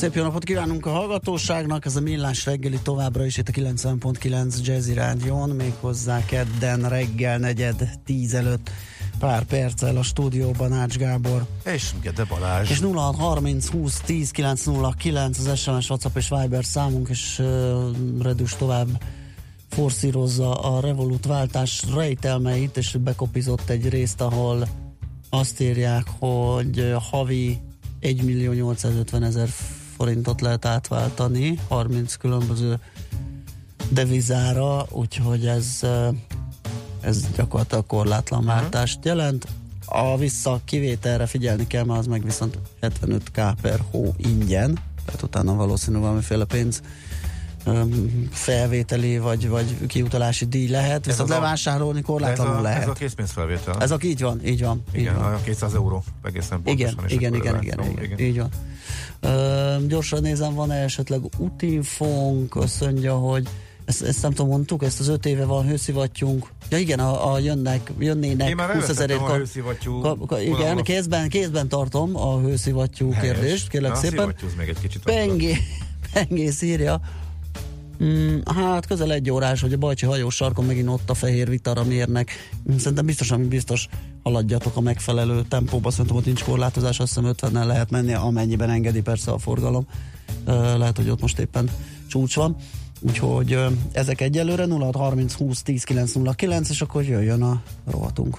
Szép jó napot kívánunk a hallgatóságnak, ez a Millás reggeli továbbra is itt a 90.9 Jazzy Rádion, méghozzá kedden reggel negyed tíz előtt pár perccel a stúdióban Ács Gábor. És Gede Balázs. És 0630 20 10 909 az SMS, WhatsApp és Viber számunk, és uh, Redus tovább forszírozza a Revolut váltás rejtelmeit, és bekopizott egy részt, ahol azt írják, hogy havi 1 millió 850 ezer forintot lehet átváltani 30 különböző devizára, úgyhogy ez, ez gyakorlatilag korlátlan uh-huh. váltást jelent. A vissza kivételre figyelni kell, mert az meg viszont 75k per hó ingyen, tehát utána valószínű valamiféle pénz felvételi vagy, vagy kiutalási díj lehet, viszont levásárolni korlátlanul ez a, lehet. Ez a készpénzfelvétel. Ez a, így van, így van. Igen, így van. a 200 euró egészen igen, igen, igen, igen, igen, igen, így van. Uh, gyorsan nézem, van-e esetleg útinfónk, azt mondja, hogy ezt, ezt nem tudom, mondtuk, ezt az öt éve van hőszivattyunk. Ja igen, a, a jönnek, jönnének Én már 20 ezerért kap, kap, kap, igen, kézben, kézben tartom a hőszivattyú kérdést, kérlek Na, szépen. meg egy kicsit. Pengé, Pengész írja, Mm, hát közel egy órás, hogy a Bajcsi hajós sarkon megint ott a fehér vitara mérnek. Szerintem biztosan biztos haladjatok a megfelelő tempóba, szerintem ott nincs korlátozás, azt hiszem 50-nel lehet menni, amennyiben engedi persze a forgalom. Lehet, hogy ott most éppen csúcs van. Úgyhogy ezek egyelőre 0630 20 10 909, és akkor jöjjön a rovatunk.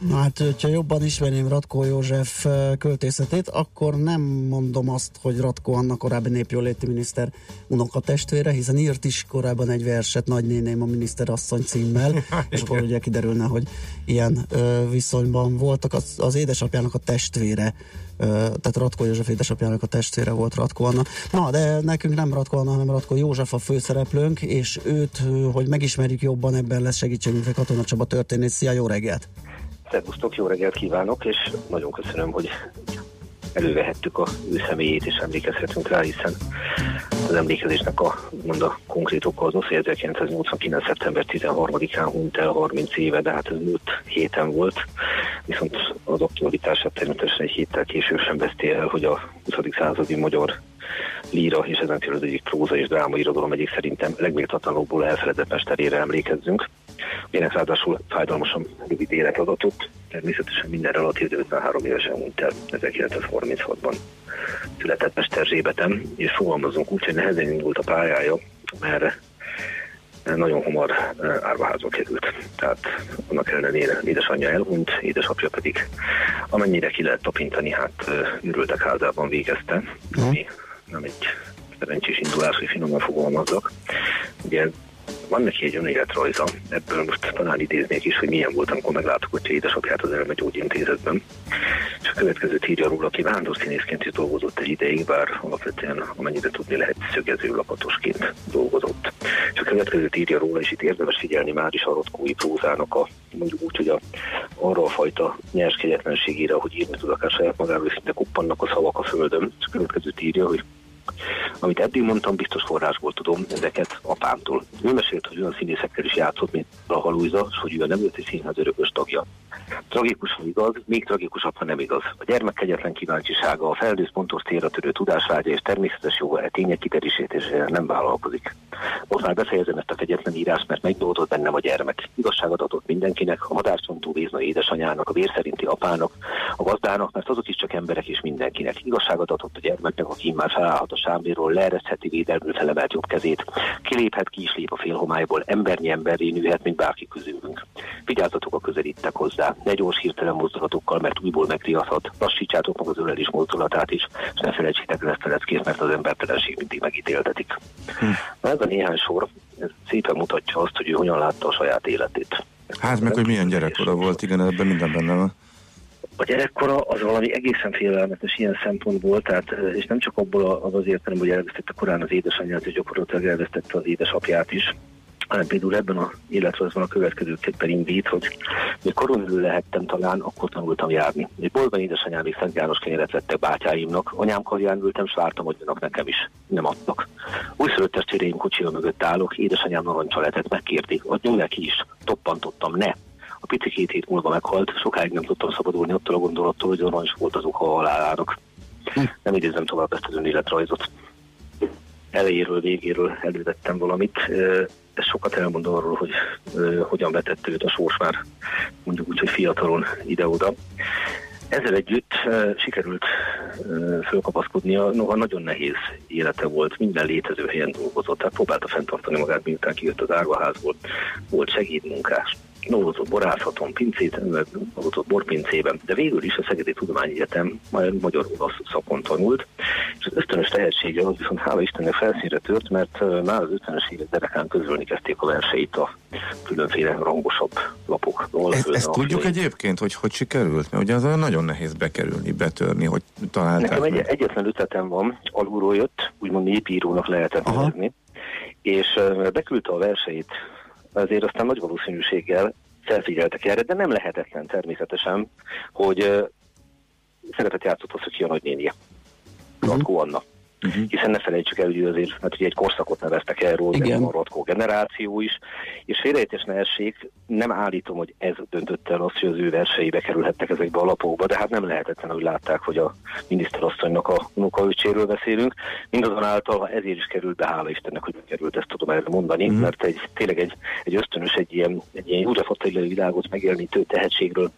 Na hát, hogyha jobban ismerném Ratko József költészetét, akkor nem mondom azt, hogy Ratko annak korábbi népjóléti miniszter unokatestvére, hiszen írt is korábban egy verset Nagynéném a miniszterasszony címmel, és akkor ugye kiderülne, hogy ilyen ö, viszonyban voltak. Az, az édesapjának a testvére, ö, tehát Ratko József édesapjának a testvére volt Ratko Anna. Na, de nekünk nem Ratko Anna, hanem Ratko József a főszereplőnk, és őt, hogy megismerjük jobban, ebben lesz segítségünkre Katona Csaba történész. Szia, jó reggelt! Szervusztok, jó reggelt kívánok, és nagyon köszönöm, hogy elővehettük a ő személyét, és emlékezhetünk rá, hiszen az emlékezésnek a, mond a konkrét oka az az, hogy 1989. szeptember 13-án hunyt el 30 éve, de hát ez múlt héten volt, viszont az aktualitását természetesen egy héttel később sem veszti el, hogy a 20. századi magyar líra, és ezen az egyik próza és dráma irodalom egyik szerintem legméltatlanabbul elfeledett mesterére emlékezzünk. Ének ráadásul fájdalmasan rövid életadatot, természetesen minden relatív, de 53 évesen hunyt el 1936-ban született Mester Zsébetem, és fogalmazunk úgy, hogy nehezen indult a pályája, mert nagyon hamar árvaházba került. Tehát annak ellenére édesanyja elhunyt, édesapja pedig amennyire ki lehet tapintani, hát ürültek házában végezte, ami nem egy szerencsés indulás, hogy finoman fogalmazzak. Ugye van neki egy önéletrajza, ebből most talán idéznék is, hogy milyen volt, amikor meglátogatja édesapját az elmegyógyintézetben. És a következőt írja róla, aki vándorszínészként is dolgozott egy ideig, bár alapvetően amennyire tudni lehet szögező lakatosként dolgozott. És a következőt írja róla, és itt érdemes figyelni már is a rotkói prózának a mondjuk úgy, hogy a, arra a fajta nyers kegyetlenségére, hogy írni tud akár saját magáról, szinte kuppannak a szavak a földön. És a következőt írja, hogy amit eddig mondtam, biztos forrásból tudom ezeket apámtól. Ő mesélt, hogy olyan színészekkel is játszott, mint a Halújza, és hogy ő a nemzeti színház örökös tagja. Tragikus, ha igaz, még tragikusabb, ha nem igaz. A gyermek kegyetlen kíváncsisága, a felnőtt pontos célra törő tudásvágya és természetes jó tények kiterjesztésére nem vállalkozik. Most már befejezem ezt a kegyetlen írás, mert megdódott bennem a gyermek. Igazságot adott mindenkinek, a madárcsontú vízna édesanyának, a vér szerinti apának, a gazdának, mert azok is csak emberek és mindenkinek. Igazságot adott a gyermeknek, aki már felállhat a sámbéról, leeresztheti védelmű felemelt jobb kezét, kiléphet, ki is lép a félhomályból, embernyi emberré nőhet, mint bárki közülünk. Vigyázzatok a közelítek hozzá, ne gyors hirtelen mozdulatokkal, mert újból megriadhat. Lassítsátok meg az ölelés mozdulatát is, és ne felejtsétek el ezt a mert az embertelenség mindig megítéltetik. Hm. Ez a néhány sor ez szépen mutatja azt, hogy ő hogyan látta a saját életét. Hát meg, hogy milyen gyerekkora volt, igen, ebben minden benne van. A gyerekkora az valami egészen félelmetes ilyen szempontból, tehát, és nem csak abból az az értelem, hogy elvesztette korán az édesanyját, és gyakorlatilag elvesztette az édesapját is, például ebben a életrajzban a következőképpen indít, hogy még koronülő lehettem talán, akkor tanultam járni. Egy bolban édesanyám még Szent János kenyeret vettek bátyáimnak, anyám karján ültem, és vártam, hogy jönnek nekem is. Nem adtak. Újszülött testvéreim kocsia mögött állok, édesanyám narancsaletet megkérték, adjon neki is. Toppantottam, ne. A pici két hét múlva meghalt, sokáig nem tudtam szabadulni attól a gondolattól, hogy narancs volt az oka a halálának. Hm. Nem idézem tovább ezt az önéletrajzot. Elejéről, végéről elővettem valamit. Ez sokat elmond arról, hogy hogyan vetett őt a sors már mondjuk úgy, hogy fiatalon ide-oda. Ezzel együtt sikerült fölkapaszkodnia, noha nagyon nehéz élete volt, minden létező helyen dolgozott, tehát próbálta fenntartani magát, miután kijött az árvaházból, volt segédmunkás, dolgozott borászaton, pincét, dolgozott borpincében, de végül is a Szegedi Tudományegyetem majd magyar-olasz szakon tanult, és az ösztönös tehetsége az viszont hála Istennek felszínre tört, mert már az 50-es évek derekán közölni kezdték a verseit a különféle rangosabb lapok. Ezt, ezt tudjuk egyébként, hogy hogy sikerült? Mert ugye az nagyon nehéz bekerülni, betörni, hogy találták. Nekem egy, egyetlen ötletem van, alulról jött, úgymond népírónak lehetett nevezni, és beküldte a verseit azért aztán nagy valószínűséggel felfigyeltek erre, de nem lehetetlen természetesen, hogy szerepet játszott hogy ki a nagynénie. Uh-huh. Anna. Uh-huh. Hiszen ne felejtsük el, hogy azért, mert hát ugye egy korszakot neveztek el róla, Igen. a Rotko generáció is, és félrejtés ne essék, nem állítom, hogy ez döntött el azt, hogy az ő verseibe kerülhettek ezekbe a lapokba, de hát nem lehetetlen, hogy látták, hogy a miniszterasszonynak a unokaöccséről beszélünk. Mindazonáltal ezért is került be, hála Istennek, hogy került, ezt tudom erre mondani, uh-huh. mert egy, tényleg egy, egy ösztönös, egy ilyen, egy ilyen József Attila világot megjelenítő tehetségről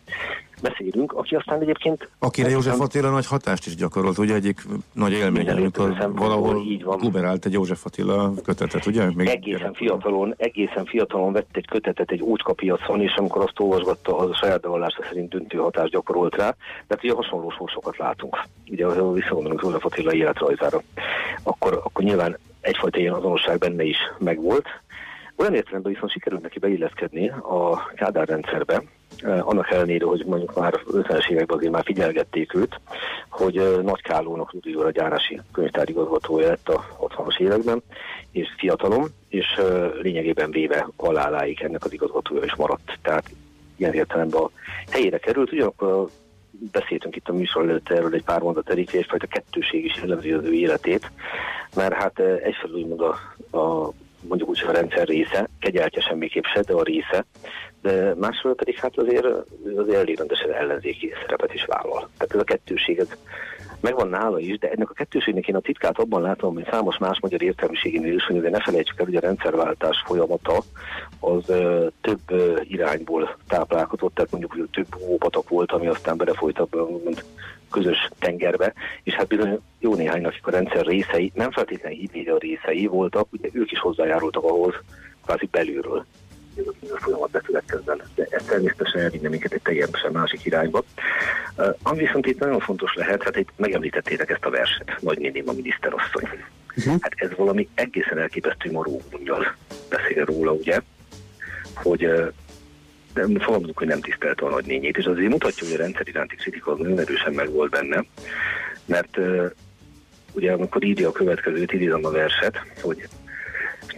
beszélünk, aki aztán egyébként... Akire József Attila nagy hatást is gyakorolt, ugye egyik nagy élmény, amikor valahol így van. kuberált egy József Attila kötetet, ugye? Még egészen fiatalon, egészen fiatalon vett egy kötetet egy úcska piacon, és amikor azt olvasgatta, az a saját bevallása szerint döntő hatást gyakorolt rá. Tehát ugye hasonló sorsokat látunk. Ugye, visszagondolunk József Attila életrajzára, akkor, akkor nyilván egyfajta ilyen azonosság benne is megvolt. Olyan értelemben viszont sikerült neki beilleszkedni a Kádár rendszerbe, Eh, annak ellenére, hogy mondjuk már 50-es években azért már figyelgették őt, hogy eh, Nagy Kálónak Rudi a gyárási könyvtárigazgatója lett a 60-as években, és fiatalom, és eh, lényegében véve haláláig ennek az igazgatója is maradt. Tehát ilyen értelemben a helyére került, ugyanakkor beszéltünk itt a műsor előtt erről egy pár mondat elég, egyfajta kettőség is jellemzi az ő életét, mert hát egyfelől úgymond a, a mondjuk úgy, a rendszer része, kegyeltje semmiképp se, de a része, de másról pedig hát azért, azért elég rendesen ellenzéki szerepet is vállal. Tehát ez a kettőség, ez megvan nála is, de ennek a kettőségnek én a titkát abban látom, hogy számos más magyar értelmiségénél is, hogy ne felejtsük el, hogy a rendszerváltás folyamata az ö, több ö, irányból táplálkozott, tehát mondjuk hogy több ópatak volt, ami aztán belefolyt mint közös tengerbe, és hát bizony jó néhánynak a rendszer részei, nem feltétlenül hívvége részei voltak, ugye ők is hozzájárultak ahhoz, kvázi belülről ez a folyamat bekövetkezzen. De ez természetesen elvinne minket egy teljesen másik irányba. Uh, ami viszont itt nagyon fontos lehet, hát itt megemlítettétek ezt a verset, nagynéném a miniszterasszony. Uh-huh. Hát ez valami egészen elképesztő morgógunnyal beszél róla, ugye, hogy uh, de fogalmazunk, hogy nem tisztelte a nagynényét, és azért mutatja, hogy a rendszer iránti kritika az nagyon erősen meg volt benne, mert uh, ugye amikor írja a következőt, idézem a verset, hogy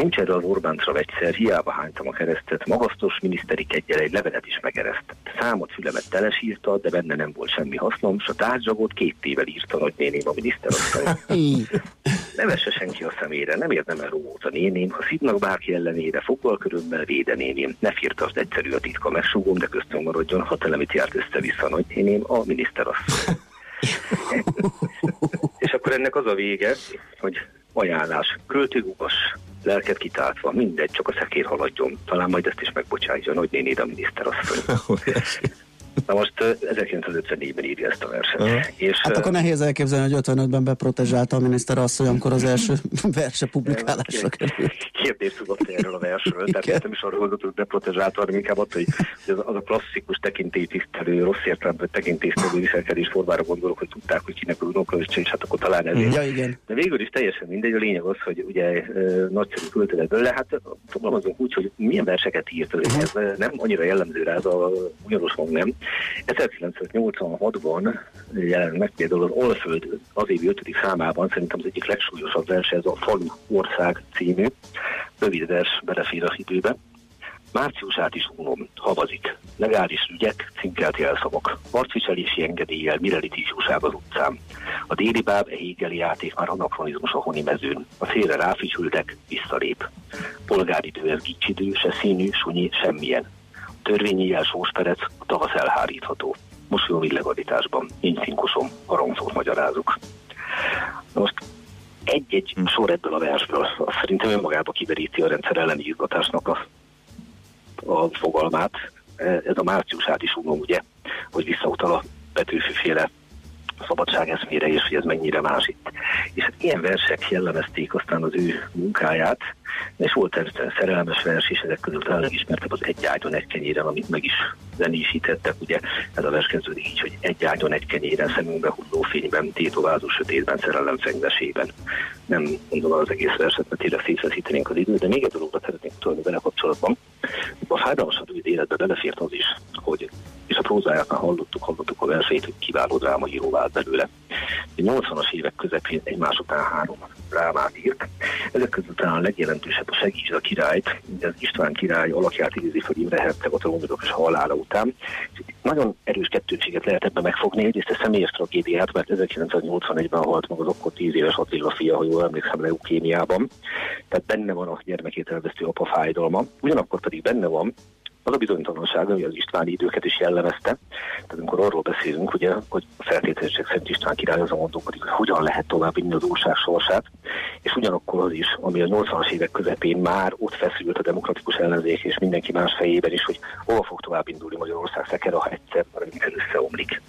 Nincs erre az Orbáncra vegyszer, hiába hánytam a keresztet, magasztos miniszteri kegyel egy levelet is megeresztett. Számot fülemet telesírta, de benne nem volt semmi hasznom, s a tárgyagot két tével írta nagynéném a miniszterasszony. Ne vesse senki a szemére, nem érdemel a néném, ha szívnak bárki ellenére, foggal körömmel védenéném. Ne firtasd egyszerű a titka, megsúgom, de köztünk maradjon, ha telemit járt össze-vissza nagynéném, a miniszterasszony. és akkor ennek az a vége, hogy ajánlás, költőgugas, lelket kitáltva, mindegy, csak a szekér haladjon. Talán majd ezt is megbocsátja, hogy néni a miniszter asszony. Na most 1954-ben írja ezt a verset. Uh-huh. És, hát akkor nehéz elképzelni, hogy 55-ben beprotezsálta a miniszter asszony, amikor az első verse publikálásra került. Kérdést tudott erről a versről, tehát nem is arról hogy beprotezsálta, hanem inkább ott, hogy az, az a klasszikus tekintélytisztelő, rossz értelemben tekintélytisztelő viselkedés formára gondolok, hogy tudták, hogy kinek a unokaöccse, és hát akkor talán ezért. Ja, igen. De végül is teljesen mindegy, a lényeg az, hogy ugye nagyszerű költő belőle, hát fogalmazunk úgy, hogy milyen verseket írt, ez nem annyira jellemző rá, ez a ugyanos nem, 1986-ban jelent meg például az Olföld az évi 5. számában, szerintem az egyik legsúlyosabb vers, ez a Falu Ország című, rövid vers belefér a időbe. Márciusát is unom, havazik. Legális ügyek, cinkelt jelszavak. Arcviselési engedéllyel Mireli tízsúság az utcán. A déli báb e hégeli játék már anakronizmus a honi mezőn. A szélre ráficsültek, visszalép. Polgári idő, ez gicsidő, se színű, sunyi, semmilyen törvényi jel Sósperec, a tavasz elhárítható. Mosolyom illegalitásban, én cinkosom, harangzót magyarázok. Most egy-egy hm. sor ebből a versből, azt szerintem önmagába kiveríti a rendszer elleni izgatásnak a, a fogalmát. Ez a márciusát is unom, ugye, hogy visszautal a Petőfi-féle szabadság eszmére, és hogy ez mennyire más itt. És hát ilyen versek jellemezték aztán az ő munkáját, és volt természetesen szerelmes vers is, ezek közül talán ismertebb az Egy ágyon egy kenyéren, amit meg is zenésítettek, ugye ez a vers kezdődik így, hogy egy ágyon egy kenyéren, szemünkbe hulló fényben, tétovázó sötétben, szerelem fengvesében. Nem mondom az egész verset, mert tényleg szétfeszítenénk az időt, de még egy dologra szeretnénk tudni vele kapcsolatban. A fájdalmasan rövid életbe belefért az is, hogy és a prózáját már hallottuk, hallottuk a versét, hogy kiváló drámaíró vált belőle. A 80-as évek közepén egymás után három drámát írt. Ezek közül talán a legjelentősebb a Segítsd a királyt, az István király alakját idézi fel Imre Herceg a trónodok és halála után. Nagyon erős kettőséget lehet ebben megfogni, egyrészt a személyes tragédiát, mert 1981-ben halt meg az akkor 10 éves Attila fia, ha jól emlékszem, leukémiában. Tehát benne van a gyermekét elvesztő apa fájdalma. Ugyanakkor pedig benne van az a bizonytalanság, ami az Istváni időket is jellemezte. Tehát amikor arról beszélünk, ugye, hogy a feltételezések szerint István király azon gondolkodik, hogy hogyan lehet tovább vinni az ország sorsát, és ugyanakkor az is, ami a 80-as évek közepén már ott feszült a demokratikus ellenzék és mindenki más fejében is, hogy hova fog tovább indulni Magyarország szekere, ha egyszer valamikor összeomlik.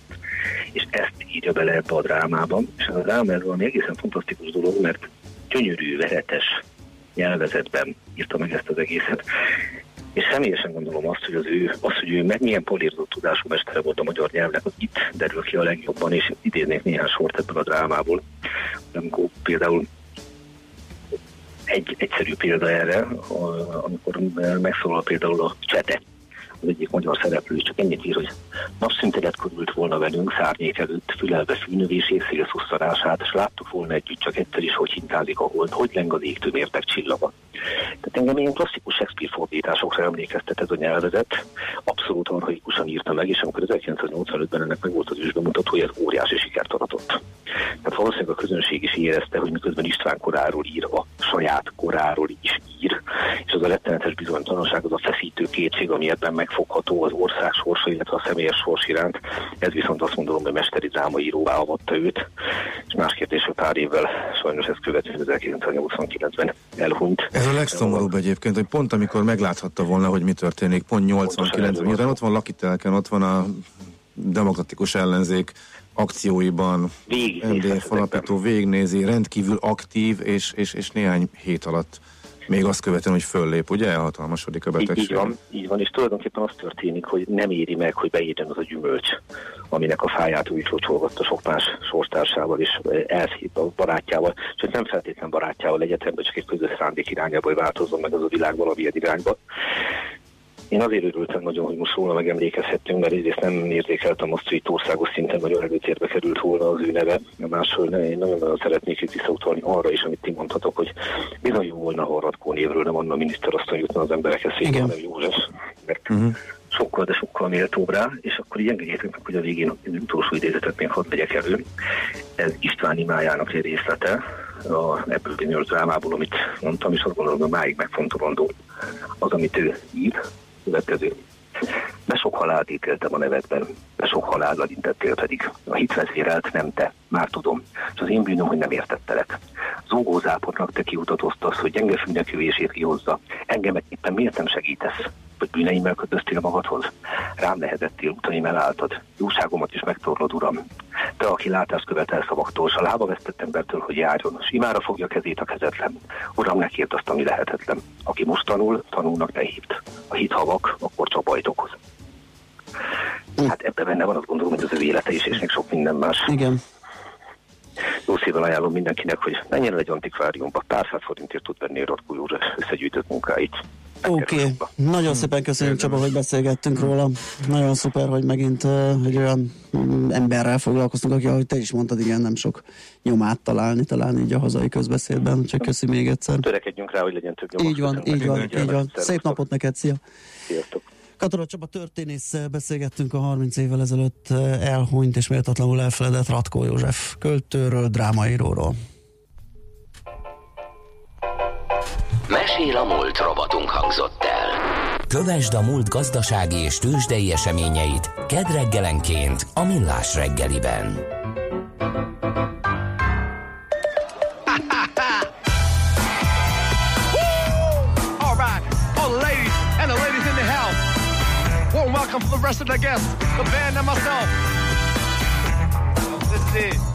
És ezt írja bele ebbe a drámába. És a dráma ez valami egészen fantasztikus dolog, mert gyönyörű, veretes nyelvezetben írta meg ezt az egészet és személyesen gondolom azt, hogy az ő, az, hogy ő meg milyen polírozott tudású mestere volt a magyar nyelvnek, az itt derül ki a legjobban, és idéznék néhány sort ebből a drámából. Amikor például egy egyszerű példa erre, amikor megszólal például a csete, az egyik magyar szereplő, csak ennyit ír, hogy napszünteget körült volna velünk szárnyék előtt, fülelve fűnövését, szélszusszarását, és láttuk volna együtt csak egyszer is, hogy hintázik a hold, hogy leng az égtő mértek csillaga. Tehát engem ilyen klasszikus Shakespeare fordításokra emlékeztet ez a nyelvezet, abszolút arhaikusan írta meg, és amikor 1985-ben ennek meg volt az ősbemutatója, ez óriási sikert aratott. Tehát valószínűleg a közönség is érezte, hogy miközben István koráról ír, a saját koráról is ír, és az a rettenetes bizonytalanság, az a feszítő kétség, ami ebben megfogható az ország sorsa, illetve a személyes sors iránt, ez viszont azt mondom, hogy mesteri drámaíróvá avatta őt, és más kérdés, hogy pár évvel sajnos ez követően 1989-ben elhunyt. Ez a legszomorúbb egyébként, hogy pont amikor megláthatta volna, hogy mi történik, pont 89 ben ott van Lakitelken, ott van a demokratikus ellenzék akcióiban, MDF alapító végnézi, rendkívül aktív, és, és, és néhány hét alatt még azt követően, hogy föllép, ugye, elhatalmasodik a betegség. Így, így van, így van, és tulajdonképpen az történik, hogy nem éri meg, hogy beérjen az a gyümölcs, aminek a fáját úgy csocsolgatta sok más sorstársával és elszít a barátjával, csak nem feltétlen barátjával egyetemben, csak egy közös szándék irányába, hogy változzon meg az a világ valamilyen irányba. Én azért örültem nagyon, hogy most róla megemlékezhettünk, mert egyrészt nem érzékeltem azt, hogy itt országos szinten nagyon előtérbe került volna az ő neve. Másról én nagyon-nagyon szeretnék itt visszautalni arra is, amit ti mondhatok, hogy bizony jó volna, ha a Ratkó névről nem Anna miniszterasszony jutna az emberekhez szépen, hanem József. Mert uh-huh. sokkal, de sokkal méltóbb rá, és akkor így engedjétek meg, hogy a végén az utolsó idézetet még hadd vegyek elő. Ez István imájának egy részlete, a, ebből a drámából, amit mondtam, és azt gondolom, hogy máig megfontolandó az, amit ő ír, következő. De sok halált ítéltem a nevedben, de sok halállal intettél pedig. A hit vezérelt nem te, már tudom. És az én bűnöm, hogy nem értettelek. zongózápornak te kiutatoztasz, hogy gyenge fűnekjövését kihozza. Engemet éppen miért nem segítesz? Vagy bűneimmel kötöztél magadhoz? Rám nehezettél, utaim elálltad. Jóságomat is megtorlod, uram. Te, aki látást követel szavaktól, s a lába vesztett embertől, hogy járjon, s imára fogja kezét a kezetlen. Uram, ne kért azt, ami lehetetlen. Aki most tanul, tanulnak ne hívt. A hit havak, akkor csak bajt okoz. Hát ebben benne van, azt gondolom, hogy az ő élete is, és még sok minden más. Igen. Jó szépen ajánlom mindenkinek, hogy menjen egy antikváriumba, pár száz forintért tud venni a Radkó összegyűjtött munkáit. Oké, okay. nagyon szépen köszönjük Csaba, hogy beszélgettünk róla. Nagyon szuper, hogy megint egy olyan mm, emberrel foglalkoztunk, aki, ahogy te is mondtad, igen, nem sok nyomát találni, talán így a hazai közbeszédben, úgyhogy köszi még egyszer. Törekedjünk rá, hogy legyen több nyomás. Így van, így van, így van. Szép napot neked, szia! Sziasztok! Katona Csaba történész beszélgettünk a 30 évvel ezelőtt elhunyt és méltatlanul elfeledett Ratkó József költőről, drámaíróról. Mesél a múlt robotunk hangzott el. Kövesd a múlt gazdasági és tőzsdei eseményeit kedd reggelenként a Millás reggeliben. Welcome for the rest of the guests, the band and myself. This is it.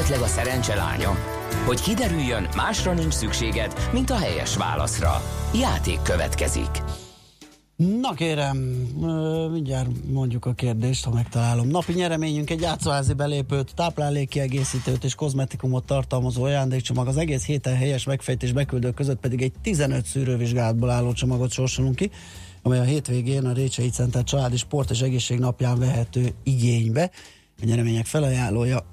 Esetleg a szerencse? Hogy kiderüljön, másra nincs szükséged, mint a helyes válaszra. Játék következik. Na kérem, mindjárt mondjuk a kérdést, ha megtalálom. Napi nyereményünk egy játszóházi belépőt, táplálékkiegészítőt és kozmetikumot tartalmazó ajándékcsomag. Az egész héten helyes megfejtés beküldők között pedig egy 15 szűrővizsgálatból álló csomagot sorsolunk ki, amely a hétvégén a Récsei Center Családi Sport és Egészség napján vehető igénybe. A nyeremények felajánlója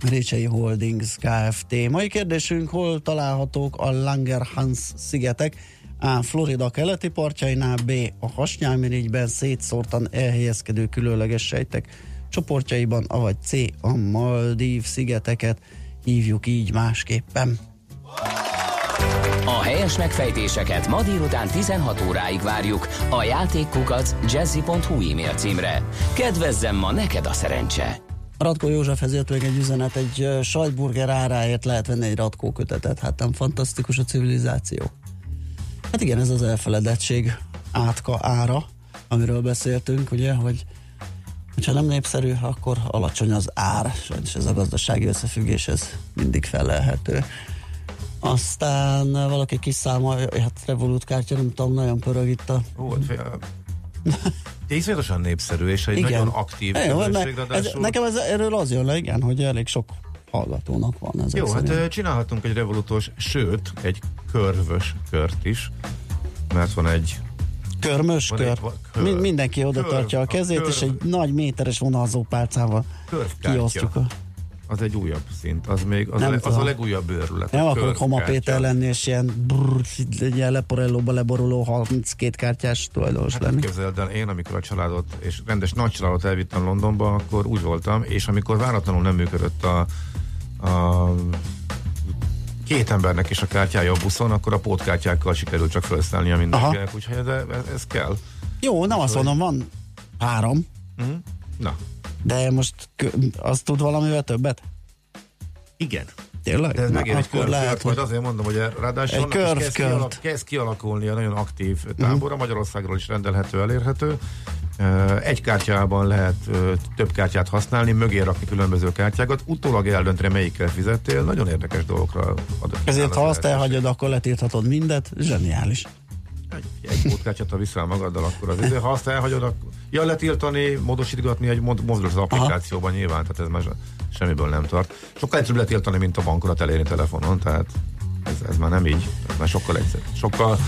Récsei Holdings Kft. Mai kérdésünk, hol találhatók a Langerhans szigetek? A. Florida keleti partjainál, B. a hasnyálmirigyben szétszórtan elhelyezkedő különleges sejtek csoportjaiban, avagy C. a Maldív szigeteket hívjuk így másképpen. A helyes megfejtéseket ma délután 16 óráig várjuk a játékkukac jazzy.hu e-mail címre. Kedvezzem ma neked a szerencse! Radko József jött még egy üzenet, egy sajtburger áráért lehet venni egy Radko kötetet. Hát nem fantasztikus a civilizáció. Hát igen, ez az elfeledettség átka ára, amiről beszéltünk, ugye, hogy ha nem népszerű, akkor alacsony az ár. Sajnos ez a gazdasági összefüggés, ez mindig felelhető. Aztán valaki kiszámolja, hát Revolut kártya, nem tudom, nagyon pörög itt a... Ó, Iszonyatosan népszerű, és egy igen. nagyon aktív közönség, ez, Nekem ez, erről az jön le, igen, hogy elég sok hallgatónak van ez. Jó, hát szerint. csinálhatunk egy revolutós, sőt, egy körvös kört is, mert van egy Körmös van kör. Egy, kör. Mind, mindenki oda kör, tartja a kezét, a és egy nagy méteres vonalzó pálcával kiosztjuk a az egy újabb szint, az még az, a, az a legújabb őrület. Nem akarok Homa Péter lenni, és ilyen, brrr, ilyen leporellóba leboruló 32 kártyás tulajdonos hát lenni. Képzeld el, én amikor a családot, és rendes nagy családot elvittem Londonba, akkor úgy voltam, és amikor váratlanul nem működött a, a két embernek is a kártyája a buszon, akkor a pótkártyákkal sikerült csak felszállnia mindenkinek, úgyhogy de ez, ez kell. Jó, nem azt mondom, van három. Mm. Na, de most az tud valamivel többet? Igen. Tényleg? De ez megint egy kör, lehet, majd azért mondom, hogy ráadásul egy kör, kezd, kialak, kezd kialakulni a nagyon aktív tábor, uh-huh. Magyarországról is rendelhető, elérhető. Egy kártyában lehet több kártyát használni, mögé rakni különböző kártyákat, utólag eldönteni, melyikkel fizettél, nagyon érdekes dolgokra adott. Ezért, ha azt elhagyod, akkor letírhatod mindet, zseniális. Egy, egy pótkártyát, ha viszel magaddal, akkor az idő. Ha azt elhagyod, akkor Ja, letiltani, módosítgatni egy mód, az applikációban Aha. nyilván, tehát ez már semmiből nem tart. Sokkal egyszerűbb letiltani, mint a bankolat elérni telefonon, tehát ez, ez már nem így, ez már sokkal egyszerűbb. Sokkal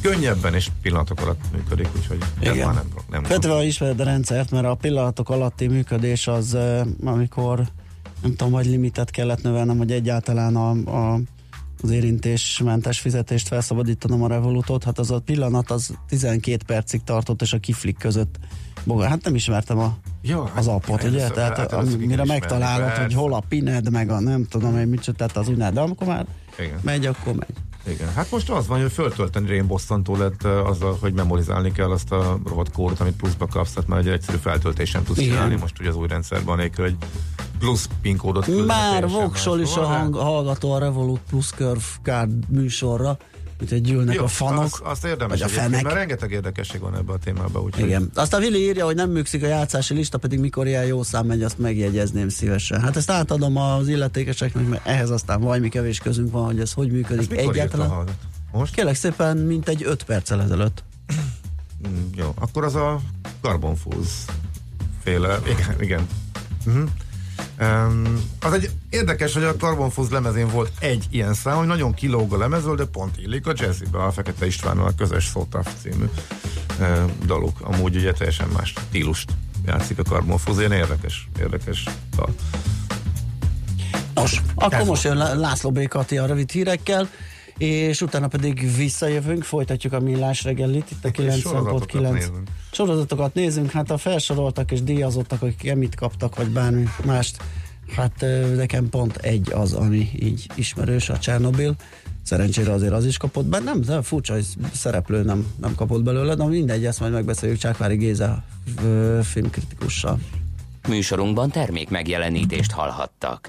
könnyebben és pillanatok alatt működik, úgyhogy Igen. ez már nem, nem Fetve ismered a rendszert, mert a pillanatok alatti működés az, amikor nem tudom, vagy limitet kellett növelnem, hogy egyáltalán a, a az érintésmentes fizetést felszabadítanom a Revolutot, hát az a pillanat az 12 percig tartott, és a kiflik között Boga, hát nem ismertem a, ja, az hát appot, ugye? Tehát hát, hát mire megtalálod, hogy hol a pined, meg a nem tudom én mit, tehát az úgy de amikor már Igen. megy, akkor megy. Igen, hát most az van, hogy föltölteni rém bosszantó lett azzal, hogy memorizálni kell azt a rovatkódot, amit pluszba kapsz, tehát már egy egyszerű feltöltésen tudsz Igen. csinálni, most ugye az új rendszerben nélkül egy plusz PIN kódot Már voksol is a hang, hallgató a Revolut Plus Curve Card műsorra, úgyhogy gyűlnek Jó, a fanok. Azt, azt érdemes a fenek. mert rengeteg érdekesség van ebbe a témába. Úgy, Igen. Azt a Vili írja, hogy nem működik a játszási lista, pedig mikor ilyen jó szám megy, azt megjegyezném szívesen. Hát ezt átadom az illetékeseknek, mert ehhez aztán valami kevés közünk van, hogy ez hogy működik ezt egyáltalán. Most? Kérlek szépen, mint egy 5 perccel ezelőtt. Mm, jó, akkor az a karbonfúz féle, igen, igen. Uh-huh. Um, az egy érdekes, hogy a Carbonfuzz lemezén volt egy ilyen szám, hogy nagyon kilóg a lemezről, de pont illik a jazzibe, a Fekete Istvánnal a közös Szótaf című uh, daluk. Amúgy ugye teljesen más stílust játszik a Carbonfuzz, ilyen érdekes, érdekes dal. Nos, akkor Ez most jön László Békati a rövid hírekkel és utána pedig visszajövünk, folytatjuk a millás reggelit, itt a 90.9 sorozatokat nézünk, hát a felsoroltak és díjazottak, akik emit kaptak, vagy bármi mást, hát nekem pont egy az, ami így ismerős, a Csernobil, Szerencsére azért az is kapott be, nem, de furcsa, hogy szereplő nem, nem kapott belőle, de mindegy, ezt majd megbeszéljük Csákvári Géza filmkritikussal. Műsorunkban termék megjelenítést hallhattak.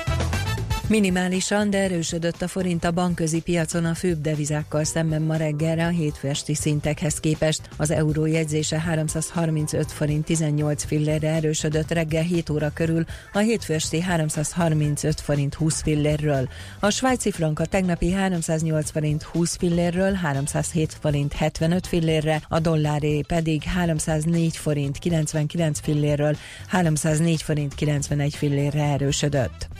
Minimálisan, de erősödött a forint a bankközi piacon a főbb devizákkal szemben ma reggelre a hétfő esti szintekhez képest. Az euró jegyzése 335 forint 18 fillérre erősödött reggel 7 óra körül, a hétfő esti 335 forint 20 fillérről. A svájci frank a tegnapi 308 forint 20 fillérről 307 forint 75 fillérre, a dolláré pedig 304 forint 99 fillérről 304 forint 91 fillérre erősödött.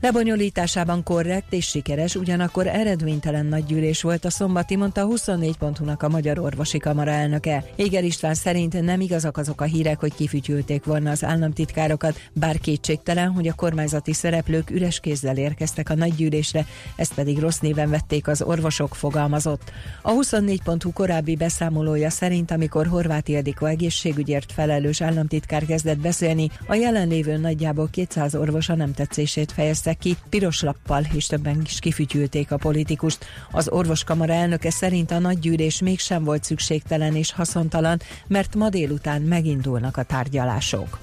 Lebonyolításában korrekt és sikeres, ugyanakkor eredménytelen nagygyűlés volt a szombati, mondta 24 pontúnak a Magyar Orvosi Kamara elnöke. Éger István szerint nem igazak azok a hírek, hogy kifütyülték volna az államtitkárokat, bár kétségtelen, hogy a kormányzati szereplők üres kézzel érkeztek a nagygyűlésre, ezt pedig rossz néven vették az orvosok fogalmazott. A 24 pontú korábbi beszámolója szerint, amikor Horváth Ildikó egészségügyért felelős államtitkár kezdett beszélni, a jelenlévő nagyjából 200 orvosa nem tetszését fejezte tűzte ki, piros lappal, és többen is kifütyülték a politikust. Az orvoskamara elnöke szerint a nagygyűlés mégsem volt szükségtelen és haszontalan, mert ma délután megindulnak a tárgyalások.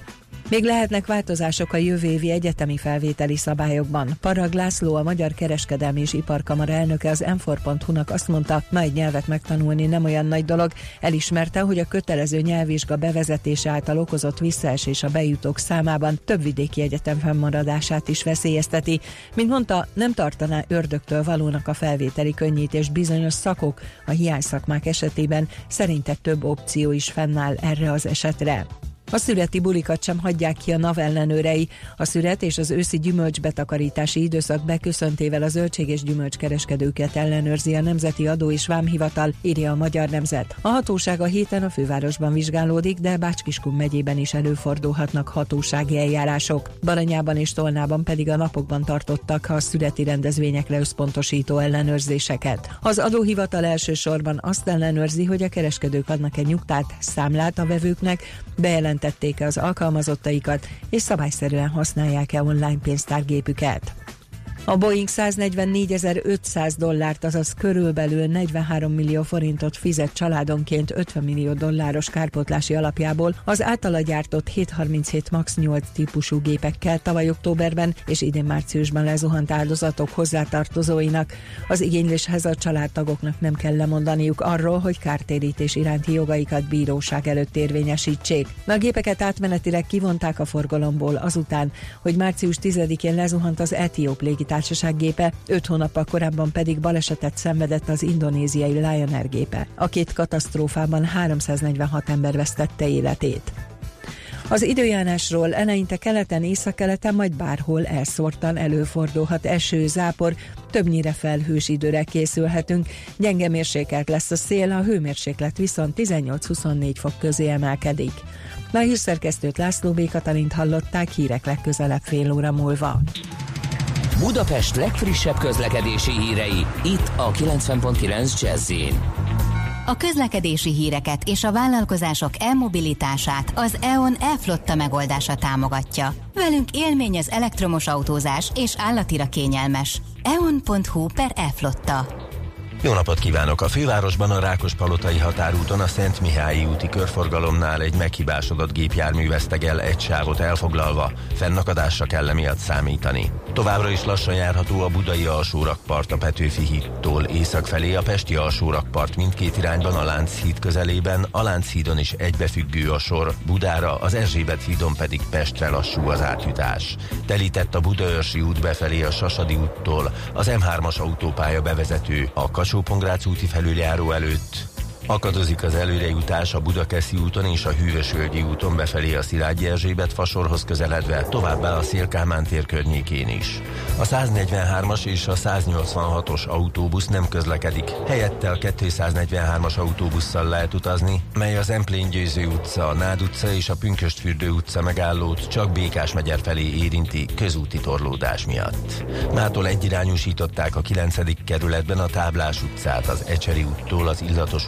Még lehetnek változások a jövő évi egyetemi felvételi szabályokban. Parag László, a Magyar Kereskedelmi és Iparkamara elnöke az m nak azt mondta, ma egy nyelvet megtanulni nem olyan nagy dolog. Elismerte, hogy a kötelező nyelvvizsga bevezetése által okozott visszaesés a bejutók számában több vidéki egyetem fennmaradását is veszélyezteti. Mint mondta, nem tartaná ördögtől valónak a felvételi könnyítés bizonyos szakok, a hiányszakmák esetében szerinte több opció is fennáll erre az esetre. A szüreti bulikat sem hagyják ki a NAV ellenőrei. A szüret és az őszi gyümölcsbetakarítási időszak beköszöntével a zöldség és gyümölcskereskedőket ellenőrzi a Nemzeti Adó és Vámhivatal, írja a Magyar Nemzet. A hatóság a héten a fővárosban vizsgálódik, de Bácskiskun megyében is előfordulhatnak hatósági eljárások. Baranyában és Tolnában pedig a napokban tartottak a születi rendezvényekre összpontosító ellenőrzéseket. Az adóhivatal elsősorban azt ellenőrzi, hogy a kereskedők adnak-e nyugtát, számlát a vevőknek, bejelent bejelentették-e az alkalmazottaikat, és szabályszerűen használják-e online pénztárgépüket. A Boeing 144.500 dollárt, azaz körülbelül 43 millió forintot fizet családonként 50 millió dolláros kárpotlási alapjából az általa gyártott 737 MAX 8 típusú gépekkel tavaly októberben és idén márciusban lezuhant áldozatok hozzátartozóinak. Az igényléshez a családtagoknak nem kell lemondaniuk arról, hogy kártérítés iránti jogaikat bíróság előtt érvényesítsék. A gépeket átmenetileg kivonták a forgalomból azután, hogy március 10-én lezuhant az etióp légitársaság légitársaság gépe, öt hónappal korábban pedig balesetet szenvedett az indonéziai Lion Air gépe. A két katasztrófában 346 ember vesztette életét. Az időjárásról eleinte keleten, északkeleten, majd bárhol elszórtan előfordulhat eső, zápor, többnyire felhős időre készülhetünk. Gyenge mérsékelt lesz a szél, a hőmérséklet viszont 18-24 fok közé emelkedik. A hírszerkesztőt László B. Katalint hallották hírek legközelebb fél óra múlva. Budapest legfrissebb közlekedési hírei, itt a 90.9 jazz a közlekedési híreket és a vállalkozások elmobilitását az EON e-flotta megoldása támogatja. Velünk élmény az elektromos autózás és állatira kényelmes. eon.hu per e-flotta. Jó napot kívánok! A fővárosban a Rákospalotai határúton a Szent Mihályi úti körforgalomnál egy meghibásodott gépjármű veszteg el egy sávot elfoglalva. Fennakadásra kell emiatt számítani. Továbbra is lassan járható a budai alsórakpart a Petőfi hídtól észak felé a Pesti alsórakpart mindkét irányban a Lánchíd közelében, a Lánchídon is egybefüggő a sor, Budára, az Erzsébet hídon pedig Pestre lassú az átjutás. Telített a Budaörsi út befelé a Sasadi úttól, az M3-as autópálya bevezető, a kacsó úti felüljáró előtt, Akadozik az előrejutás a Budakeszi úton és a Hűvösvölgyi úton befelé a Szilágyi Erzsébet fasorhoz közeledve, továbbá a Szélkámán tér környékén is. A 143-as és a 186-os autóbusz nem közlekedik, helyette a 243-as autóbusszal lehet utazni, mely az Emplén Győző utca, a Nád utca és a Pünköstfürdő utca megállót csak Békás megyer felé érinti közúti torlódás miatt. Mától egyirányúsították a 9. kerületben a Táblás utcát az Ecseri úttól az Illatos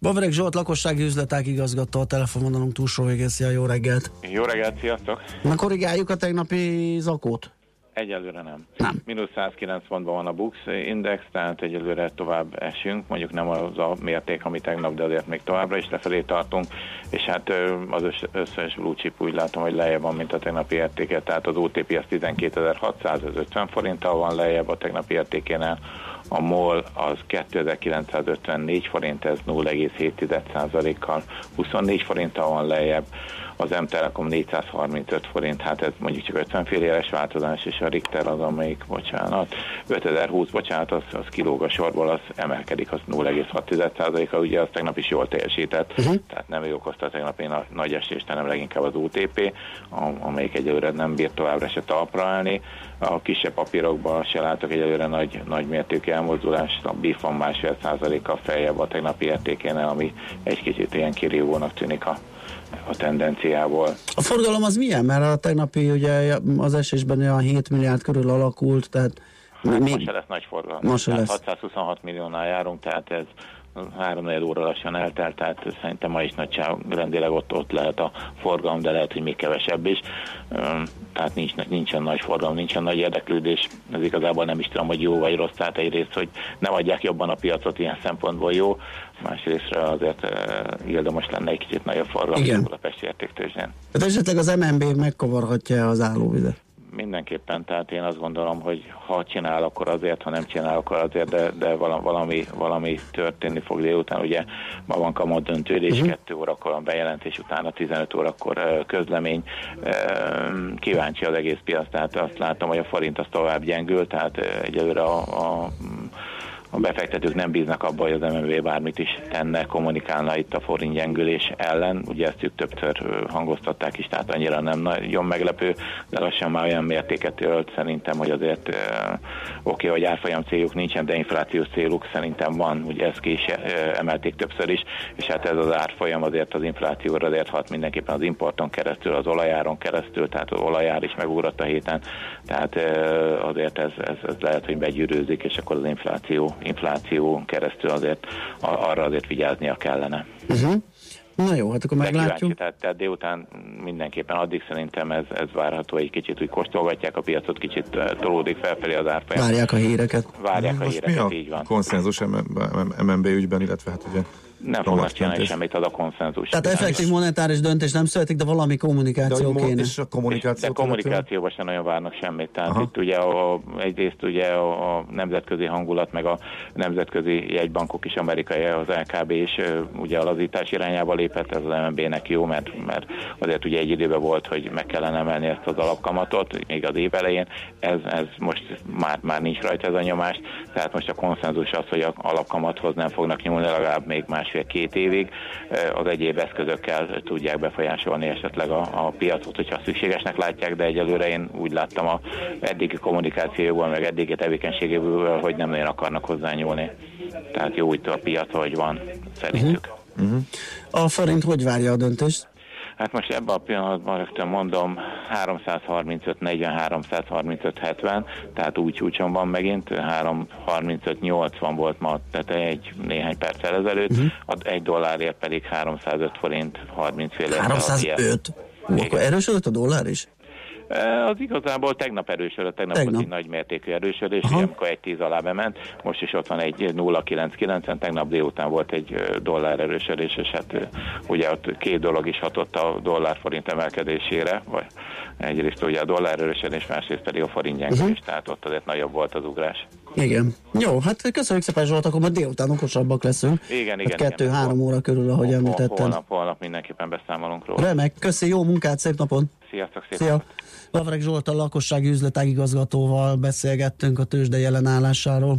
Bavreg Zsolt, lakossági üzleták igazgató a telefonvonalunk túlsó végezzi jó reggelt. Jó reggelt, sziasztok! Na korrigáljuk a tegnapi zakót? Egyelőre nem. Nem. Mínusz 190 pontban van a Bux Index, tehát egyelőre tovább esünk, mondjuk nem az a mérték, ami tegnap, de azért még továbbra is lefelé tartunk, és hát az összes blue chip úgy látom, hogy lejjebb van, mint a tegnapi értéke, tehát az OTP az 12.650 forinttal van lejjebb a tegnapi értékénél, a MOL az 2954 forint, ez 0,7%-kal 24 forinttal van lejjebb, az M-Telekom 435 forint, hát ez mondjuk csak 50 fél éves változás, és a Richter az, amelyik, bocsánat, 5020, bocsánat, az, az kilóg a sorból, az emelkedik, az 0,6%-a, ugye az tegnap is jól teljesített, uh-huh. tehát nem ő okozta a tegnapi na- nagy esést, hanem leginkább az OTP, amelyik egyelőre nem bír továbbra se talpra állni. A kisebb papírokban se látok egyelőre nagy, nagy mértékű elmozdulást, a BIFAN másfél százaléka feljebb a tegnapi értékénél, ami egy kicsit ilyen kirívónak tűnik a a tendenciából. A forgalom az milyen? Mert a tegnapi ugye az esésben olyan 7 milliárd körül alakult, tehát Hát még... Ma se lesz nagy forgalom. Ma se lesz. 626 milliónál járunk, tehát ez három óra lassan eltelt, tehát szerintem ma is nagyságrendileg ott, ott lehet a forgalom, de lehet, hogy még kevesebb is. Tehát nincs, nincsen nagy forgalom, nincsen nagy érdeklődés. Ez igazából nem is tudom, hogy jó vagy rossz. Tehát egyrészt, hogy nem adják jobban a piacot, ilyen szempontból jó. Másrészt azért érdemes lenne egy kicsit nagyobb forgalom, mint a Pesti értéktőzsén. Hát esetleg az MNB megkavarhatja az állóvizet mindenképpen, tehát én azt gondolom, hogy ha csinál, akkor azért, ha nem csinál, akkor azért, de, de valami, valami történni fog délután. Ugye ma van kamat döntődés, uh-huh. 2 órakor a bejelentés, utána 15 órakor közlemény. Kíváncsi az egész piac, tehát azt látom, hogy a forint az tovább gyengül, tehát egyelőre a, a a befektetők nem bíznak abban, hogy az MMV bármit is tenne, kommunikálna itt a forint gyengülés ellen. Ugye ezt ők többször hangoztatták is, tehát annyira nem nagyon meglepő, de lassan már olyan mértéket ölt szerintem, hogy azért oké, okay, hogy árfolyam céljuk nincsen, de inflációs céluk szerintem van, ugye ezt ki is emelték többször is, és hát ez az árfolyam azért az inflációra azért hat mindenképpen az importon keresztül, az olajáron keresztül, tehát az olajár is megugrott a héten, tehát azért ez, ez, ez lehet, hogy begyűrőzik, és akkor az infláció infláció keresztül azért arra azért vigyáznia kellene. Uh-huh. Na jó, hát akkor meglátjuk. Tehát, tehát délután mindenképpen addig szerintem ez, ez várható, egy kicsit úgy kóstolgatják a piacot, kicsit eh, tolódik felfelé az árfolyam. Várják a híreket. Várják Most a híreket, mi a így van. konszenzus MNB ügyben, illetve hát ugye nem fognak csinálni semmit, az a konszenzus. Tehát effektív monetáris döntés nem születik, de valami kommunikáció de, kéne. És a kommunikáció de kommunikációban sem nagyon várnak semmit. Tehát Aha. itt ugye a, egyrészt ugye a nemzetközi hangulat, meg a nemzetközi jegybankok is, amerikai, az LKB is ugye a lazítás irányába lépett, ez az MNB-nek jó, mert, mert azért ugye egy időben volt, hogy meg kellene emelni ezt az alapkamatot, még az év elején, ez, ez most már, már nincs rajta ez a nyomás, tehát most a konszenzus az, hogy a alapkamathoz nem fognak nyúlni legalább még más másfél-két évig az egyéb eszközökkel tudják befolyásolni esetleg a, a piacot, hogyha szükségesnek látják, de egyelőre én úgy láttam a eddigi kommunikációból, meg eddigi tevékenységéből, hogy nem nagyon akarnak hozzányúlni. Tehát jó itt a piac, hogy van, szerintük. Uh-huh. Uh-huh. A forint hogy várja a döntést? Hát most ebben a pillanatban rögtön mondom 335, 40, 335, 70, tehát úgy csúcson van megint, 335, 80 volt ma, tehát egy néhány perccel ezelőtt, uh-huh. egy dollárért pedig 305 forint 30 fél 305? Akkor erősödött a dollár is? Az igazából tegnap erősödött, tegnap, tegnap. volt egy nagy mértékű erősödés, Aha. amikor egy 10 alá bement, most is ott van egy 0,99-en, tegnap délután volt egy dollár erősödés, és hát ugye ott két dolog is hatott a dollár-forint emelkedésére, vagy egyrészt ugye a dollár erősödés, másrészt pedig a forint gyengülés, uh-huh. tehát ott azért nagyobb volt az ugrás. Igen. Jó, hát köszönjük szépen Zsolt, akkor majd délután okosabbak leszünk. Igen, igen. Hát kettő-három óra körül, ahogy említettem. Holnap, holnap mindenképpen beszámolunk róla. Remek, köszi, jó munkát, szép napon! Sziasztok, szép Szia! Lavreg Zsolt a lakossági üzletágigazgatóval beszélgettünk a tőzsde jelenállásáról.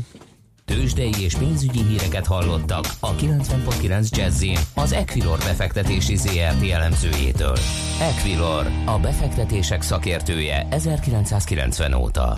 Tőzsdei és pénzügyi híreket hallottak a 90.9 jazz az Equilor befektetési ZRT elemzőjétől. Equilor, a befektetések szakértője 1990 óta.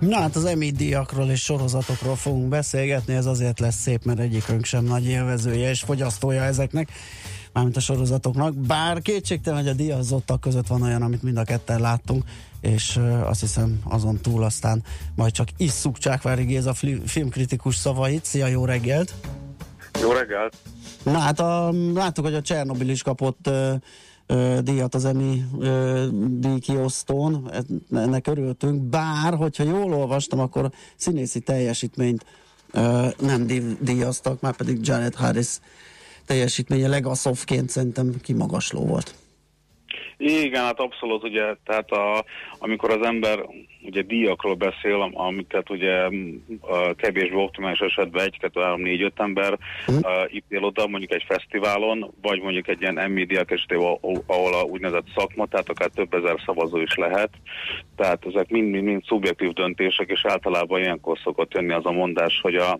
Na hát az Emmy díjakról és sorozatokról fogunk beszélgetni, ez azért lesz szép, mert egyikünk sem nagy élvezője és fogyasztója ezeknek, mármint a sorozatoknak, bár kétségtelen, hogy a díjazottak között van olyan, amit mind a ketten láttunk, és azt hiszem azon túl aztán majd csak isszuk Csákvári Géza filmkritikus szavait. Szia, jó reggelt! Jó reggelt! Na hát a, láttuk, hogy a Csernobil is kapott díjat az EMI díjkiosztón, ennek örültünk, bár, hogyha jól olvastam, akkor színészi teljesítményt nem díjaztak, már pedig Janet Harris teljesítménye legasszovként szerintem kimagasló volt. Igen, hát abszolút, ugye, tehát a, amikor az ember ugye díjakról beszél, amiket ugye a kevésbé optimális esetben egy, kettő, három, négy, öt ember uh, ítél oda, mondjuk egy fesztiválon, vagy mondjuk egy ilyen Emmy díjak esetében, ahol a úgynevezett szakma, tehát akár több ezer szavazó is lehet. Tehát ezek mind-mind szubjektív döntések, és általában ilyenkor szokott jönni az a mondás, hogy a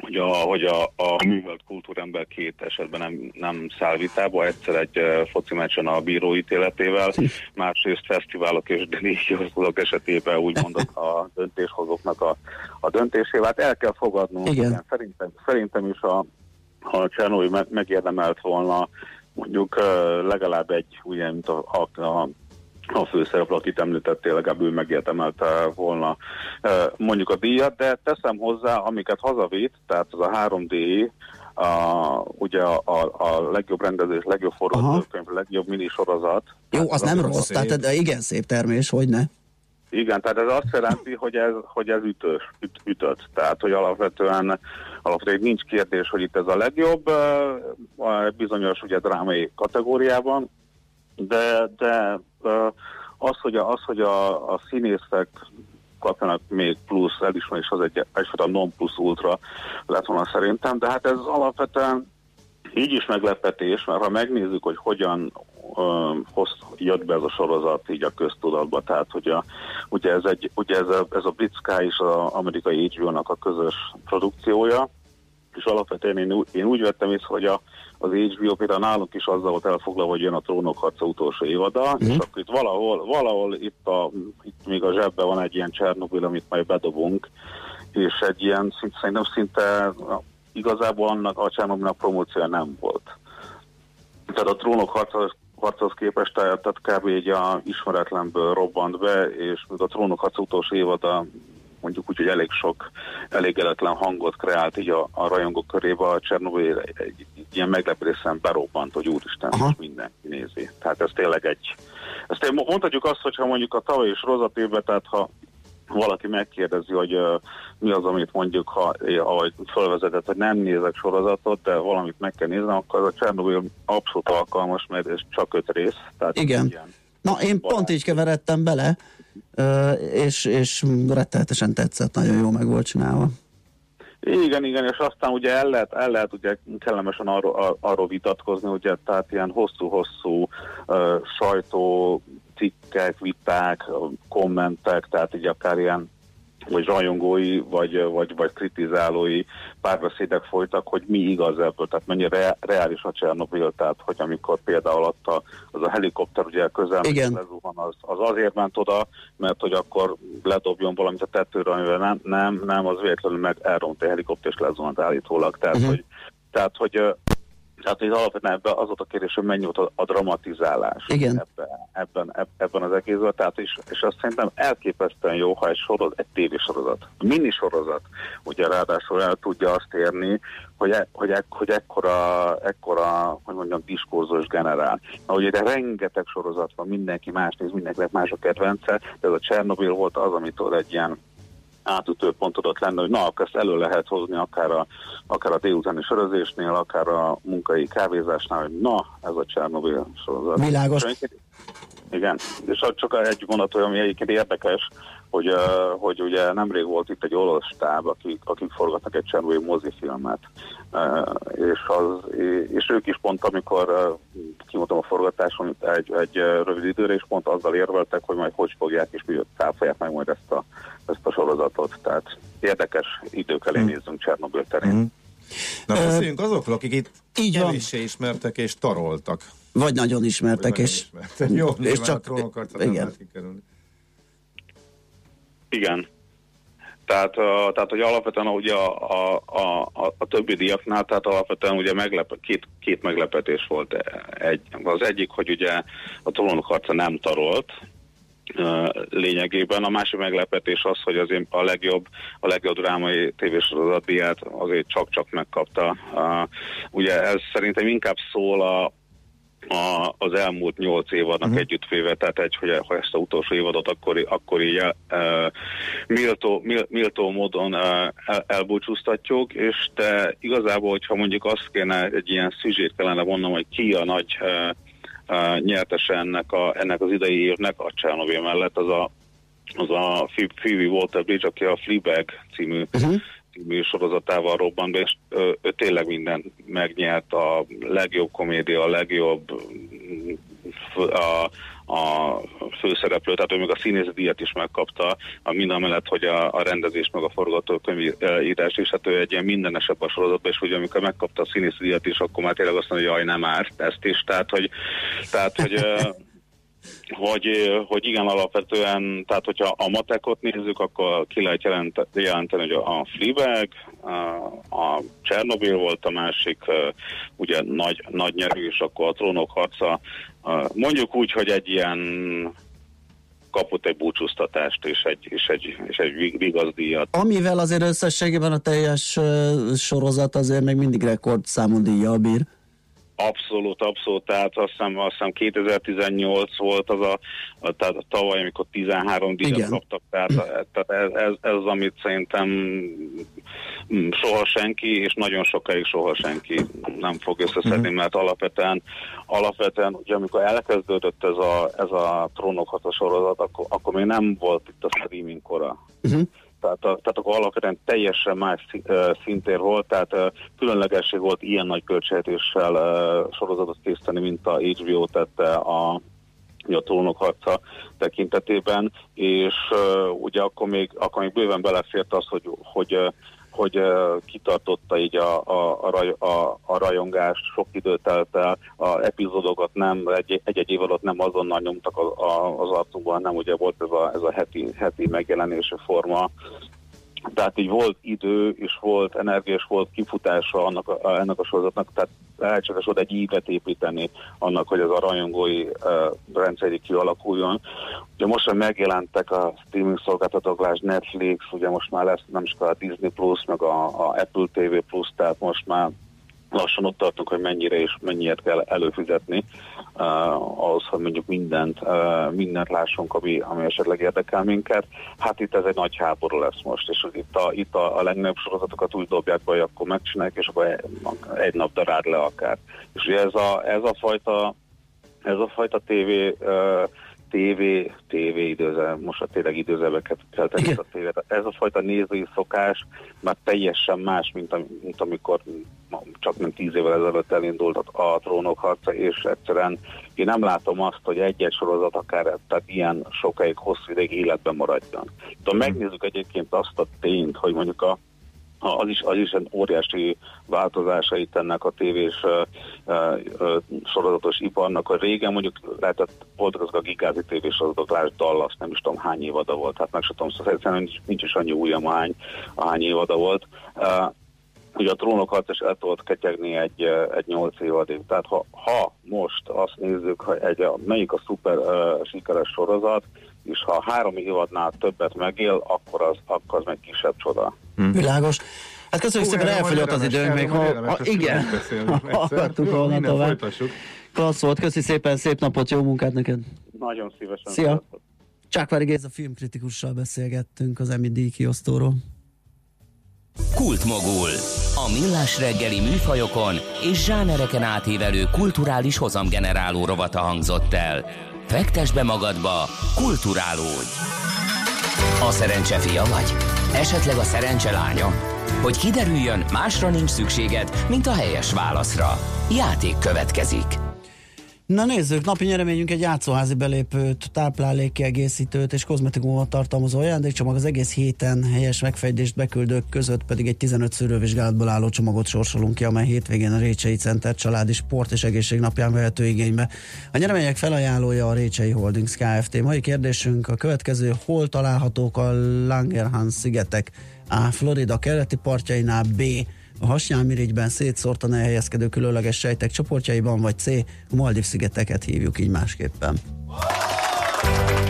hogy a, hogy a, a művelt kultúrember két esetben nem, nem száll vitába, egyszer egy foci meccsen a bíró ítéletével, másrészt fesztiválok és díjhozók esetében úgymond a döntéshozóknak a, a döntésével. Hát el kell fogadnunk, Igen. Igen, szerintem, szerintem is a, ha Csernói megérdemelt volna mondjuk legalább egy, ugye, mint a, a, a a főszereplő, akit említettél, legalább ő megérdemelte volna mondjuk a díjat, de teszem hozzá, amiket hazavitt, tehát az a 3D a, ugye a, a, a legjobb rendezés, legjobb forgatókönyv, legjobb minisorozat. Jó, az, az nem rossz, szép. tehát de igen szép termés, hogy ne? Igen, tehát ez azt jelenti, hogy ez, hogy ez ütős, üt, ütött. Tehát, hogy alapvetően, alapvetően nincs kérdés, hogy itt ez a legjobb, bizonyos ugye drámai kategóriában, de, de az, hogy a, az, hogy a, a színészek kapjanak még plusz elismerés, az egy egyfajta non plus ultra lett volna szerintem, de hát ez alapvetően így is meglepetés, mert ha megnézzük, hogy hogyan hoz, jött be ez a sorozat így a köztudatba, tehát hogy a, ugye ez, egy, ugye ez a, ez a Brit Sky és az amerikai HBO-nak a közös produkciója, és alapvetően én, én úgy vettem észre, hogy a, az HBO például nálunk is azzal volt elfoglalva, hogy jön a trónok harca utolsó évada, mm. és akkor itt valahol, valahol itt, a, itt még a zsebben van egy ilyen Csernobyl, amit majd bedobunk, és egy ilyen, szint, szerintem szinte igazából annak a Csernobylnak promóciója nem volt. Tehát a trónok harca harchoz képest, tehát kb. egy a ismeretlenből robbant be, és a trónok harc utolsó évada mondjuk úgy, hogy elég sok elégedetlen hangot kreált így a, a rajongók körébe, a Csernobyl egy, egy, egy ilyen meglepődésen berobbant, hogy úristen, most mindenki nézi. Tehát ez tényleg egy... Ezt mondhatjuk azt, hogyha mondjuk a tavalyi sorozat évben, tehát ha valaki megkérdezi, hogy uh, mi az, amit mondjuk, ha, ahogy felvezetett, hogy nem nézek sorozatot, de valamit meg kell néznem, akkor az a Csernobyl abszolút alkalmas, mert ez csak öt rész. Tehát Igen. Ilyen Na, én pont így keveredtem bele, és, és rettenetesen tetszett, nagyon jó meg volt csinálva. Igen, igen, és aztán ugye el lehet, el lehet ugye kellemesen arról, arról vitatkozni, ugye, tehát ilyen hosszú-hosszú uh, sajtó cikkek, viták, kommentek, tehát így akár ilyen vagy rajongói, vagy, vagy, vagy kritizálói párbeszédek folytak, hogy mi igaz ebből, tehát mennyire reális a Csernobyl, tehát hogy amikor például ott a, az a helikopter ugye közel lezuhan, az, az azért ment oda, mert hogy akkor ledobjon valamit a tetőre, amivel nem, nem, nem az véletlenül meg elront a helikopter és lezuhant állítólag, tehát uh-huh. hogy tehát, hogy tehát itt alapvetően ebben az volt a kérdés, hogy mennyi volt a, a dramatizálás Igen. Ebben, ebben, ebben az egészben. Tehát is, és azt szerintem elképesztően jó, ha egy sorozat, egy tévésorozat, mini sorozat, ugye ráadásul el tudja azt érni, hogy, e, hogy, e, hogy ekkora, ekkora, hogy mondjam, diskurzus generál. Na, ugye de rengeteg sorozat van, mindenki más néz, mindenkinek más a kedvence, de ez a Csernobyl volt az, amitől egy ilyen átütő pont tudott lenni, hogy na, akkor ezt elő lehet hozni akár a, akár a délutáni sörözésnél, akár a munkai kávézásnál, hogy na, ez a Csernobyl sorozat. Világos. Igen, és csak egy mondat, ami egyébként érdekes, hogy, hogy ugye nemrég volt itt egy olasz stáb, akik, akik forgatnak egy Csernobyl mozifilmet, és, az, és ők is pont, amikor kimondtam a forgatáson egy, egy rövid időre, és pont azzal érveltek, hogy majd hogy fogják, és mi cáfolják meg majd ezt a, ezt a sorozatot. Tehát érdekes idők elé nézzünk Csernobyl terén. Mm. Na, beszéljünk azokról, akik itt így van. ismertek és taroltak. Vagy nagyon ismertek, Vagy és, ismertek. Jó, és csak... Igen. Igen. Tehát, tehát hogy alapvetően ugye a, a, a, a, a többi diaknál, tehát alapvetően ugye meglep, két, két meglepetés volt. Egy, az egyik, hogy ugye a tolónok harca nem tarolt, lényegében. A másik meglepetés az, hogy azért a legjobb, a legjobb drámai tévésorozat azért csak-csak megkapta. Ugye ez szerintem inkább szól a, a, az elmúlt nyolc évadnak uh-huh. együttvéve, tehát egy, hogy ha ezt a utolsó évadot akkor, akkor így uh, méltó, méltó módon uh, el, elbúcsúztatjuk, és te igazából, hogyha mondjuk azt kéne, egy ilyen szüzsét kellene vonnom, hogy ki a nagy uh, nyertese ennek, a, ennek az idei évnek, a Csernobyl mellett az a az a Phoebe Water-Bridge, aki a Fleabag című uh-huh. című sorozatával robbant be, és ő, ő tényleg minden megnyert, a legjobb komédia, a legjobb a, a főszereplő, tehát ő még a színész díjat is megkapta, a minden mellett, hogy a, a rendezés meg a forgatókönyvírás is, hát ő egy ilyen mindenesebb a sorozatban, és ugye amikor megkapta a színész díjat is, akkor már tényleg azt mondja, hogy jaj, nem árt ezt is, tehát hogy, tehát, hogy hogy, hogy igen, alapvetően, tehát hogyha a matekot nézzük, akkor ki lehet jelent, jelenteni, hogy a Fleabag, a Csernobyl volt a másik, ugye nagy, nagy nyerő, és akkor a trónok harca, mondjuk úgy, hogy egy ilyen kapott egy búcsúztatást és egy, és egy, és egy vigazdíjat. Amivel azért összességében a teljes sorozat azért még mindig rekordszámú díjjal bír. Abszolút, abszolút, tehát azt hiszem, azt hiszem 2018 volt az a, a, tehát a tavaly, amikor 13 díjat kaptak, tehát, tehát ez, ez, ez az, amit szerintem mm, soha senki, és nagyon sokáig soha senki nem fog összeszedni, uh-huh. mert alapvetően, alapvetően ugye amikor elkezdődött ez a, ez a trónok sorozat, akkor, akkor még nem volt itt a streaming kora. Uh-huh tehát, a, tehát akkor alapvetően teljesen más szintér volt, tehát különlegesség volt ilyen nagy költségvetéssel sorozatot készíteni, mint a HBO tette a a trónok harca tekintetében, és uh, ugye akkor még, akkor még bőven belefért az, hogy, hogy hogy kitartotta így a, a, a, raj, a, a rajongást, sok időt telt el, a epizódokat nem, egy-egy év alatt nem azonnal nyomtak a, a, az arcunkban, nem ugye volt ez a, ez a heti, heti megjelenési forma, tehát így volt idő, és volt energia, és volt kifutása annak a, ennek a sorozatnak, tehát lehetséges oda egy ívet építeni annak, hogy ez a rajongói uh, rendszer kialakuljon. Ugye most már megjelentek a streaming szolgáltatók, Netflix, ugye most már lesz nem is a Disney Plus, meg a, a Apple TV Plus, tehát most már lassan ott tartunk, hogy mennyire és mennyiért kell előfizetni uh, ahhoz, hogy mondjuk mindent, uh, mindent lássunk, ami, ami esetleg érdekel minket. Hát itt ez egy nagy háború lesz most, és itt a, itt a, a legnagyobb sorozatokat úgy dobják be, hogy akkor megcsinálják, és akkor egy nap darád le akár. És ugye ez a, ez a fajta ez a fajta tévé uh, TV, TV időze, most a tényleg időzeveket kell tenni a tévét. Ez a fajta nézői szokás már teljesen más, mint, am, mint amikor csak nem tíz évvel ezelőtt elindult a, trónok harca, és egyszerűen én nem látom azt, hogy egy-egy sorozat akár tehát ilyen sokáig hosszú ideig életben maradjon. De megnézzük egyébként azt a tényt, hogy mondjuk a az is, az is egy óriási változásait ennek a tévés uh, uh, sorozatos iparnak. A régen mondjuk lehetett, voltak azok a gigázi tévés sorozatok, lásd Dallas, nem is tudom hány évada volt, hát meg sem tudom, szóval nincs, nincs is annyi új, hány, hány évada volt. Ugye a trónok harc is el tudott ketyegni egy, egy 8 évadig. Tehát ha, ha most azt nézzük, hogy egy, melyik a szuper uh, sikeres sorozat, és ha három évadnál többet megél, akkor az, akkor az meg kisebb csoda. Hmm. Világos. Hát köszönjük szépen, elfogyott az időnk még, ha, ha igen, akartuk volna tovább. Klassz volt, köszi szépen, szép napot, jó munkát neked. Nagyon szívesen. Szia. Csákvári Géza filmkritikussal beszélgettünk az Emi kiosztóról. Kultmogul. A millás reggeli műfajokon és zsánereken átívelő kulturális hozamgeneráló rovata hangzott el. Fektes be magadba, kulturálódj! A szerencse fia vagy? Esetleg a szerencse lánya? Hogy kiderüljön, másra nincs szükséged, mint a helyes válaszra. Játék következik. Na nézzük, napi nyereményünk egy játszóházi belépőt, táplálékkiegészítőt és kozmetikumot tartalmazó ajándékcsomag, az egész héten helyes megfejtést beküldők között pedig egy 15 szűrővizsgálatból álló csomagot sorsolunk ki, amely hétvégén a Récsei Center családi sport és egészség napján vehető igénybe. A nyeremények felajánlója a Récsei Holdings Kft. Mai kérdésünk a következő, hol találhatók a Langerhans szigetek? A. Florida keleti partjainál, B hasnyálmirigyben szétszórtan elhelyezkedő különleges sejtek csoportjaiban, vagy C. A Maldív szigeteket hívjuk így másképpen.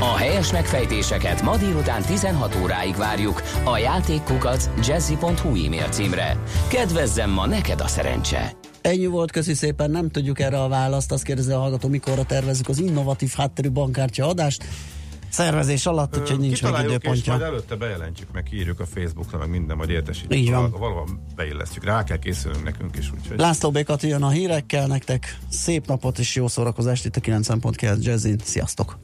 A helyes megfejtéseket ma délután 16 óráig várjuk a játékkukac jazzy.hu e-mail címre. Kedvezzem ma neked a szerencse! Ennyi volt, köszi szépen, nem tudjuk erre a választ, azt kérdezi a hallgató, mikorra tervezzük az innovatív hátterű bankkártya adást szervezés alatt, úgyhogy nincs meg időpontja. Majd előtte bejelentjük, meg írjuk a Facebookra, meg minden, majd értesítjük. Így van. Valóban beillesztjük, rá kell készülnünk nekünk is. Úgyhogy... László Békat jön a hírekkel, nektek szép napot és jó szórakozást itt a 9.9 Jazzin. Sziasztok!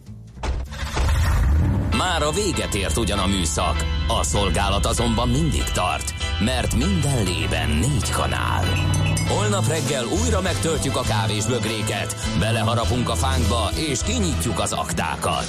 Már a véget ért ugyan a műszak, a szolgálat azonban mindig tart, mert minden lében négy kanál. Holnap reggel újra megtöltjük a kávés bögréket, beleharapunk a fánkba és kinyitjuk az aktákat.